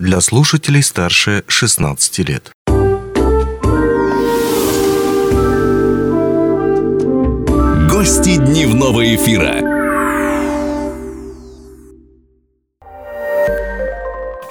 для слушателей старше 16 лет. Гости дневного эфира.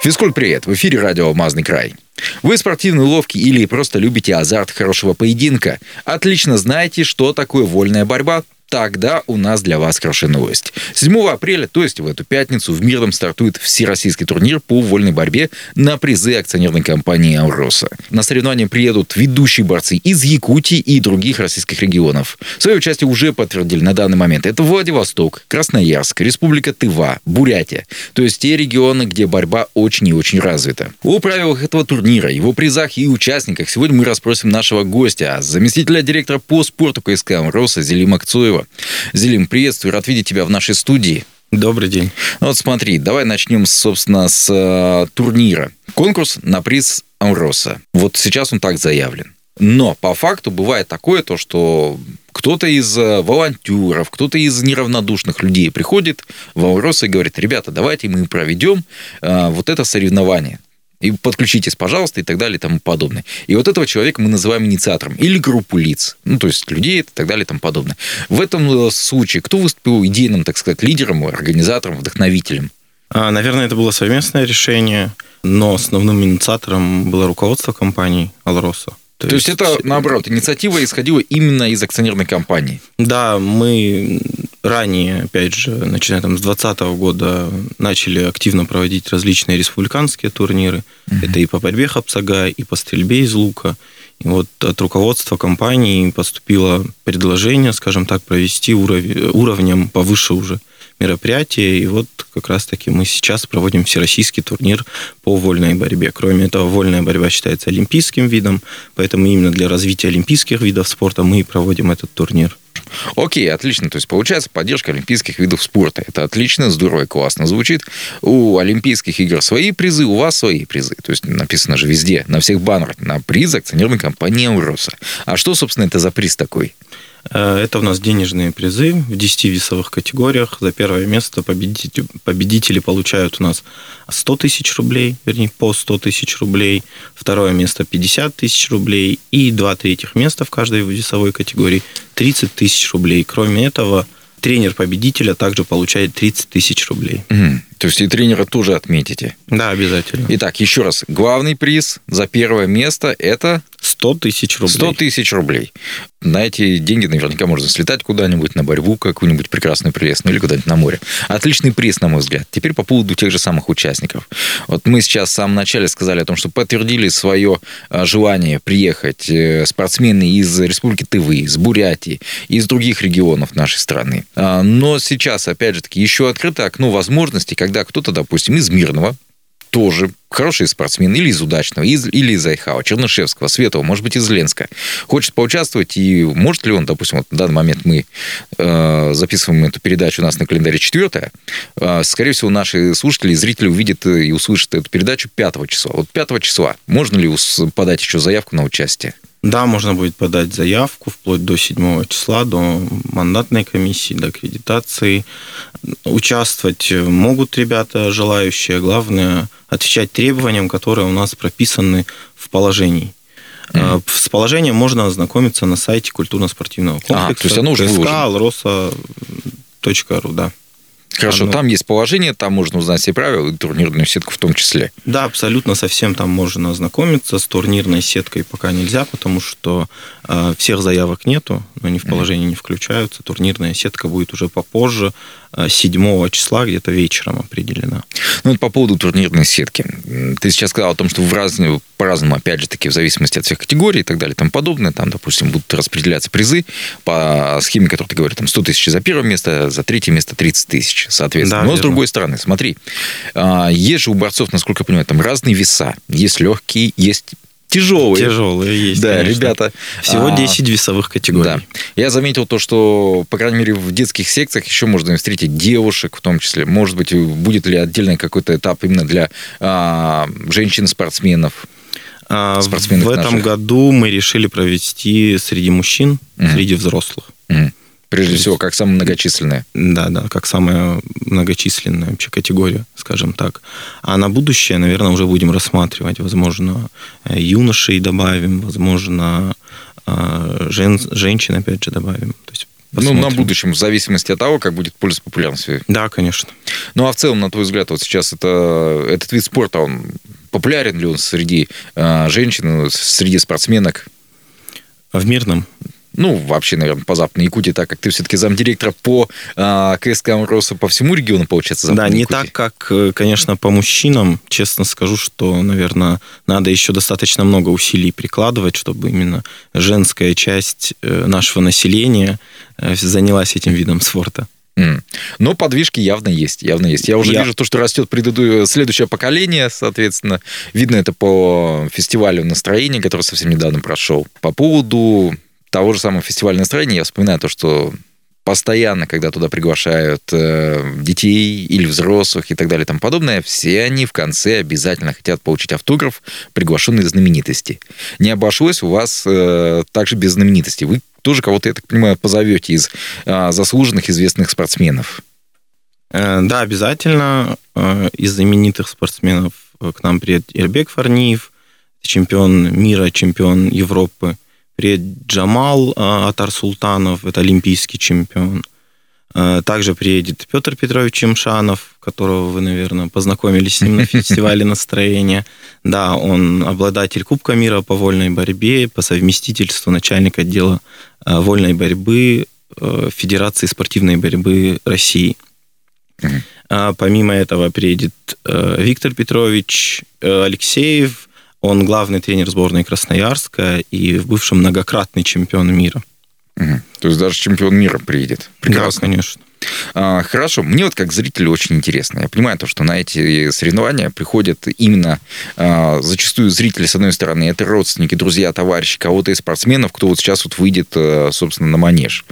Физкульт, привет! В эфире радио «Алмазный край». Вы спортивный ловкий или просто любите азарт хорошего поединка? Отлично знаете, что такое вольная борьба – тогда у нас для вас хорошая новость. 7 апреля, то есть в эту пятницу, в Мирном стартует всероссийский турнир по вольной борьбе на призы акционерной компании «Амроса». На соревнования приедут ведущие борцы из Якутии и других российских регионов. Свое участие уже подтвердили на данный момент. Это Владивосток, Красноярск, Республика Тыва, Бурятия. То есть те регионы, где борьба очень и очень развита. О правилах этого турнира, его призах и участниках сегодня мы расспросим нашего гостя, заместителя директора по спорту КСК «Амроса» Зелима Кцуева. Кирова. Зелим, приветствую, рад видеть тебя в нашей студии. Добрый день. Ну вот смотри, давай начнем, собственно, с э, турнира. Конкурс на приз Амроса. Вот сейчас он так заявлен. Но по факту бывает такое, то, что кто-то из э, волонтеров, кто-то из неравнодушных людей приходит в Амроса и говорит, ребята, давайте мы проведем э, вот это соревнование и подключитесь, пожалуйста, и так далее, и тому подобное. И вот этого человека мы называем инициатором или группу лиц, ну, то есть людей и так далее, и тому подобное. В этом э, случае кто выступил идейным, так сказать, лидером, организатором, вдохновителем? А, наверное, это было совместное решение, но основным инициатором было руководство компании «Алроса». То, То есть, есть это, наоборот, инициатива исходила именно из акционерной компании? Да, мы ранее, опять же, начиная там с 2020 года, начали активно проводить различные республиканские турниры. Угу. Это и по борьбе хапсага, и по стрельбе из лука. И вот от руководства компании поступило предложение, скажем так, провести уров... уровнем повыше уже мероприятие. И вот как раз-таки мы сейчас проводим всероссийский турнир по вольной борьбе. Кроме этого, вольная борьба считается олимпийским видом, поэтому именно для развития олимпийских видов спорта мы и проводим этот турнир. Окей, отлично. То есть получается поддержка олимпийских видов спорта. Это отлично, здорово и классно звучит. У Олимпийских игр свои призы, у вас свои призы. То есть написано же везде, на всех баннерах, на приз акционерной компании «Амроса». А что, собственно, это за приз такой? Э, это у нас денежные призы в 10 весовых категориях. За первое место победители, победители получают у нас 100 тысяч рублей, вернее, по 100 тысяч рублей. Второе место 50 тысяч рублей. И два третьих места в каждой весовой категории 30 тысяч рублей. Кроме этого, тренер победителя также получает 30 тысяч рублей. Угу. То есть и тренера тоже отметите? Да, обязательно. Итак, еще раз. Главный приз за первое место – это 100 тысяч рублей. 100 тысяч рублей. На эти деньги наверняка можно слетать куда-нибудь на борьбу какую-нибудь прекрасную, прелестную, или куда-нибудь на море. Отличный приз, на мой взгляд. Теперь по поводу тех же самых участников. Вот мы сейчас в самом начале сказали о том, что подтвердили свое а, желание приехать э, спортсмены из Республики Тывы, из Бурятии, из других регионов нашей страны. А, но сейчас, опять же таки, еще открыто окно возможностей, когда кто-то, допустим, из Мирного, тоже хороший спортсмен или из Удачного, из, или из Айхава, Чернышевского, Светова, может быть, из Ленска, хочет поучаствовать, и может ли он, допустим, вот на данный момент мы э, записываем эту передачу у нас на календаре 4 э, скорее всего, наши слушатели и зрители увидят и услышат эту передачу 5 числа. Вот 5 числа можно ли подать еще заявку на участие? Да, можно будет подать заявку вплоть до 7 числа, до мандатной комиссии, до аккредитации. Участвовать могут ребята желающие. Главное отвечать требованиям, которые у нас прописаны в положении. Mm-hmm. С положением можно ознакомиться на сайте культурно-спортивного комплекса. А, то есть оно уже выложено. да. Хорошо, Оно... там есть положение, там можно узнать все правила, и турнирную сетку в том числе. Да, абсолютно совсем там можно ознакомиться. С турнирной сеткой пока нельзя, потому что э, всех заявок нету, но они в положение не включаются. Турнирная сетка будет уже попозже, 7 э, числа где-то вечером определена. Ну, вот по поводу турнирной сетки. Ты сейчас сказал о том, что в разные, по-разному, опять же таки, в зависимости от всех категорий и так далее тому подобное, там, допустим, будут распределяться призы по схеме, которую ты говоришь, там 100 тысяч за первое место, за третье место 30 тысяч, соответственно. Да, Но верно. с другой стороны, смотри, а, есть же у борцов, насколько я понимаю, там разные веса. Есть легкие, есть тяжелые. Тяжелые есть, Да, конечно. ребята. Всего 10 а, весовых категорий. Да. Я заметил то, что, по крайней мере, в детских секциях еще можно встретить девушек в том числе. Может быть, будет ли отдельный какой-то этап именно для а, женщин-спортсменов? А, в этом наших? году мы решили провести среди мужчин, угу. среди взрослых. Угу. Прежде всего, как самая многочисленная. Да, да, как самая многочисленная вообще категория, скажем так. А на будущее, наверное, уже будем рассматривать, возможно, э, юношей добавим, возможно, э, жен, женщин, опять же, добавим. То есть Посмотрим. Ну, на будущем, в зависимости от того, как будет пользоваться популярностью. Да, конечно. Ну, а в целом, на твой взгляд, вот сейчас это, этот вид спорта, он популярен ли он среди э, женщин, среди спортсменок? В мирном ну, вообще, наверное, по Западной Якутии, так как ты все-таки замдиректора по э, КСК Амроса по всему региону, получается, Западной Да, не Якутии. так, как, э, конечно, по мужчинам. Честно скажу, что, наверное, надо еще достаточно много усилий прикладывать, чтобы именно женская часть э, нашего населения э, занялась этим видом спорта. Но подвижки явно есть, явно есть. Я уже Я... вижу то, что растет предыду... следующее поколение, соответственно. Видно это по фестивалю настроения, который совсем недавно прошел. По поводу того же самого фестиваля настроения я вспоминаю то, что постоянно, когда туда приглашают э, детей или взрослых и так далее и тому подобное, все они в конце обязательно хотят получить автограф приглашенной знаменитости. Не обошлось у вас э, также без знаменитости. Вы тоже кого-то, я так понимаю, позовете из э, заслуженных известных спортсменов. Э, да, обязательно. Э, из знаменитых спортсменов к нам приедет Ирбек Фарниев, чемпион мира, чемпион Европы – приедет Джамал а, Атар Султанов, это олимпийский чемпион. А, также приедет Петр Петрович Чемшанов, которого вы, наверное, познакомились с ним на фестивале настроения. Да, он обладатель Кубка мира по вольной борьбе, по совместительству начальник отдела а, вольной борьбы Федерации спортивной борьбы России. Помимо этого приедет Виктор Петрович Алексеев, он главный тренер сборной Красноярска и в бывшем многократный чемпион мира. Угу. То есть даже чемпион мира приедет. Прекрасно. Да, конечно. А, хорошо, мне вот как зрителю очень интересно. Я понимаю то, что на эти соревнования приходят именно а, зачастую зрители, с одной стороны, это родственники, друзья, товарищи кого-то из спортсменов, кто вот сейчас вот выйдет, а, собственно, на манеж.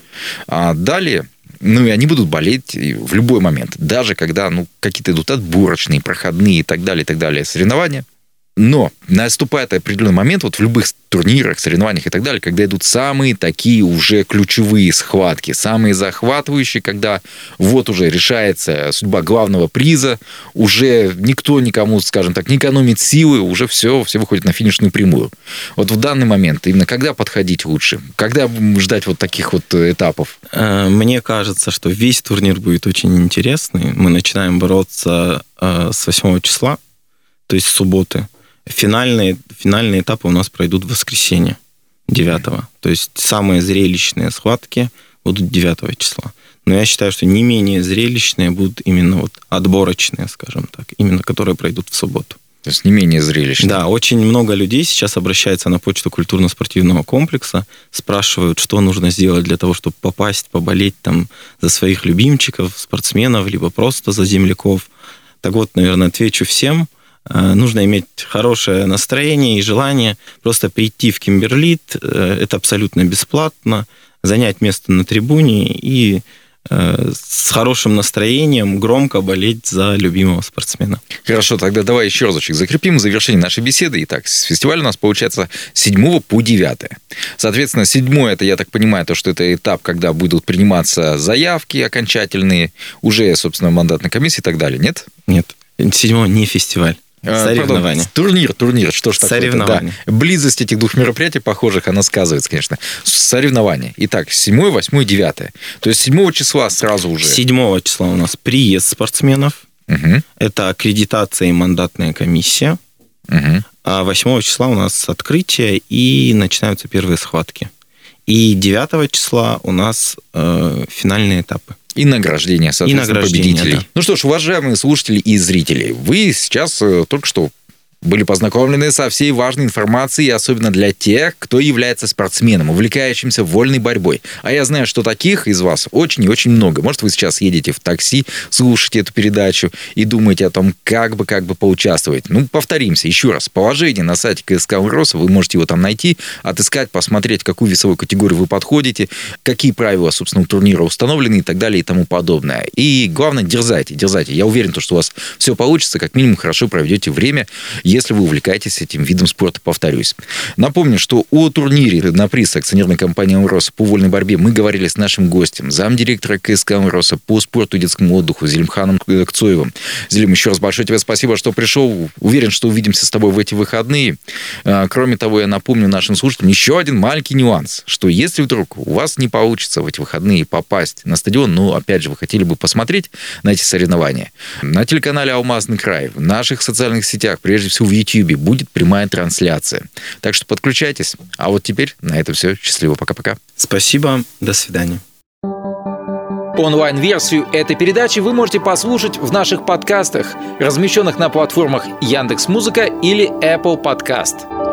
А далее ну, и они будут болеть в любой момент. Даже когда, ну, какие-то идут отборочные, проходные и так далее, и так далее соревнования – но наступает определенный момент вот в любых турнирах, соревнованиях и так далее, когда идут самые такие уже ключевые схватки, самые захватывающие, когда вот уже решается судьба главного приза, уже никто никому, скажем так, не экономит силы, уже все, все выходит на финишную прямую. Вот в данный момент именно когда подходить лучше? Когда ждать вот таких вот этапов? Э, мне кажется, что весь турнир будет очень интересный. Мы начинаем бороться э, с 8 числа, то есть субботы Финальные, финальные этапы у нас пройдут в воскресенье 9 То есть самые зрелищные схватки будут 9 числа. Но я считаю, что не менее зрелищные будут именно вот отборочные, скажем так, именно которые пройдут в субботу. То есть не менее зрелищные. Да, очень много людей сейчас обращается на почту культурно-спортивного комплекса, спрашивают, что нужно сделать для того, чтобы попасть, поболеть там за своих любимчиков, спортсменов, либо просто за земляков. Так вот, наверное, отвечу всем – нужно иметь хорошее настроение и желание просто прийти в Кимберлит. Э, это абсолютно бесплатно. Занять место на трибуне и э, с хорошим настроением громко болеть за любимого спортсмена. Хорошо, тогда давай еще разочек закрепим завершение нашей беседы. Итак, фестиваль у нас получается с 7 по 9. Соответственно, 7 это, я так понимаю, то, что это этап, когда будут приниматься заявки окончательные, уже, собственно, мандатной комиссии и так далее, нет? Нет, 7 не фестиваль. Э, Соревнования. Пардон, турнир, турнир, что ж такое Соревнования. Да. Близость этих двух мероприятий похожих, она сказывается, конечно. Соревнования. Итак, 7, 8, 9. То есть 7 числа сразу уже. 7 числа у нас приезд спортсменов. Угу. Это аккредитация и мандатная комиссия. Угу. А 8 числа у нас открытие и начинаются первые схватки. И 9 числа у нас э, финальные этапы. И награждение, соответственно, и награждение, победителей. Да. Ну что ж, уважаемые слушатели и зрители, вы сейчас э, только что были познакомлены со всей важной информацией, особенно для тех, кто является спортсменом, увлекающимся вольной борьбой. А я знаю, что таких из вас очень и очень много. Может, вы сейчас едете в такси, слушаете эту передачу и думаете о том, как бы, как бы поучаствовать. Ну, повторимся еще раз. Положение на сайте КСК Урроса, вы можете его там найти, отыскать, посмотреть, какую весовую категорию вы подходите, какие правила, собственно, турнира установлены и так далее и тому подобное. И главное, дерзайте, дерзайте. Я уверен, что у вас все получится, как минимум хорошо проведете время. Если вы увлекаетесь этим видом спорта, повторюсь. Напомню, что о турнире на приз акционерной компании «Амроса» по вольной борьбе мы говорили с нашим гостем, замдиректора КСК «Амроса» по спорту и детскому отдыху Зелимханом Кцоевым. Зелим, еще раз большое тебе спасибо, что пришел. Уверен, что увидимся с тобой в эти выходные. А, кроме того, я напомню нашим слушателям еще один маленький нюанс, что если вдруг у вас не получится в эти выходные попасть на стадион, ну, опять же, вы хотели бы посмотреть на эти соревнования, на телеканале «Алмазный край», в наших социальных сетях, прежде всего в YouTube, будет прямая трансляция. Так что подключайтесь. А вот теперь на этом все. Счастливо. Пока-пока. Спасибо. До свидания. Онлайн-версию этой передачи вы можете послушать в наших подкастах, размещенных на платформах Яндекс.Музыка или Apple Podcast.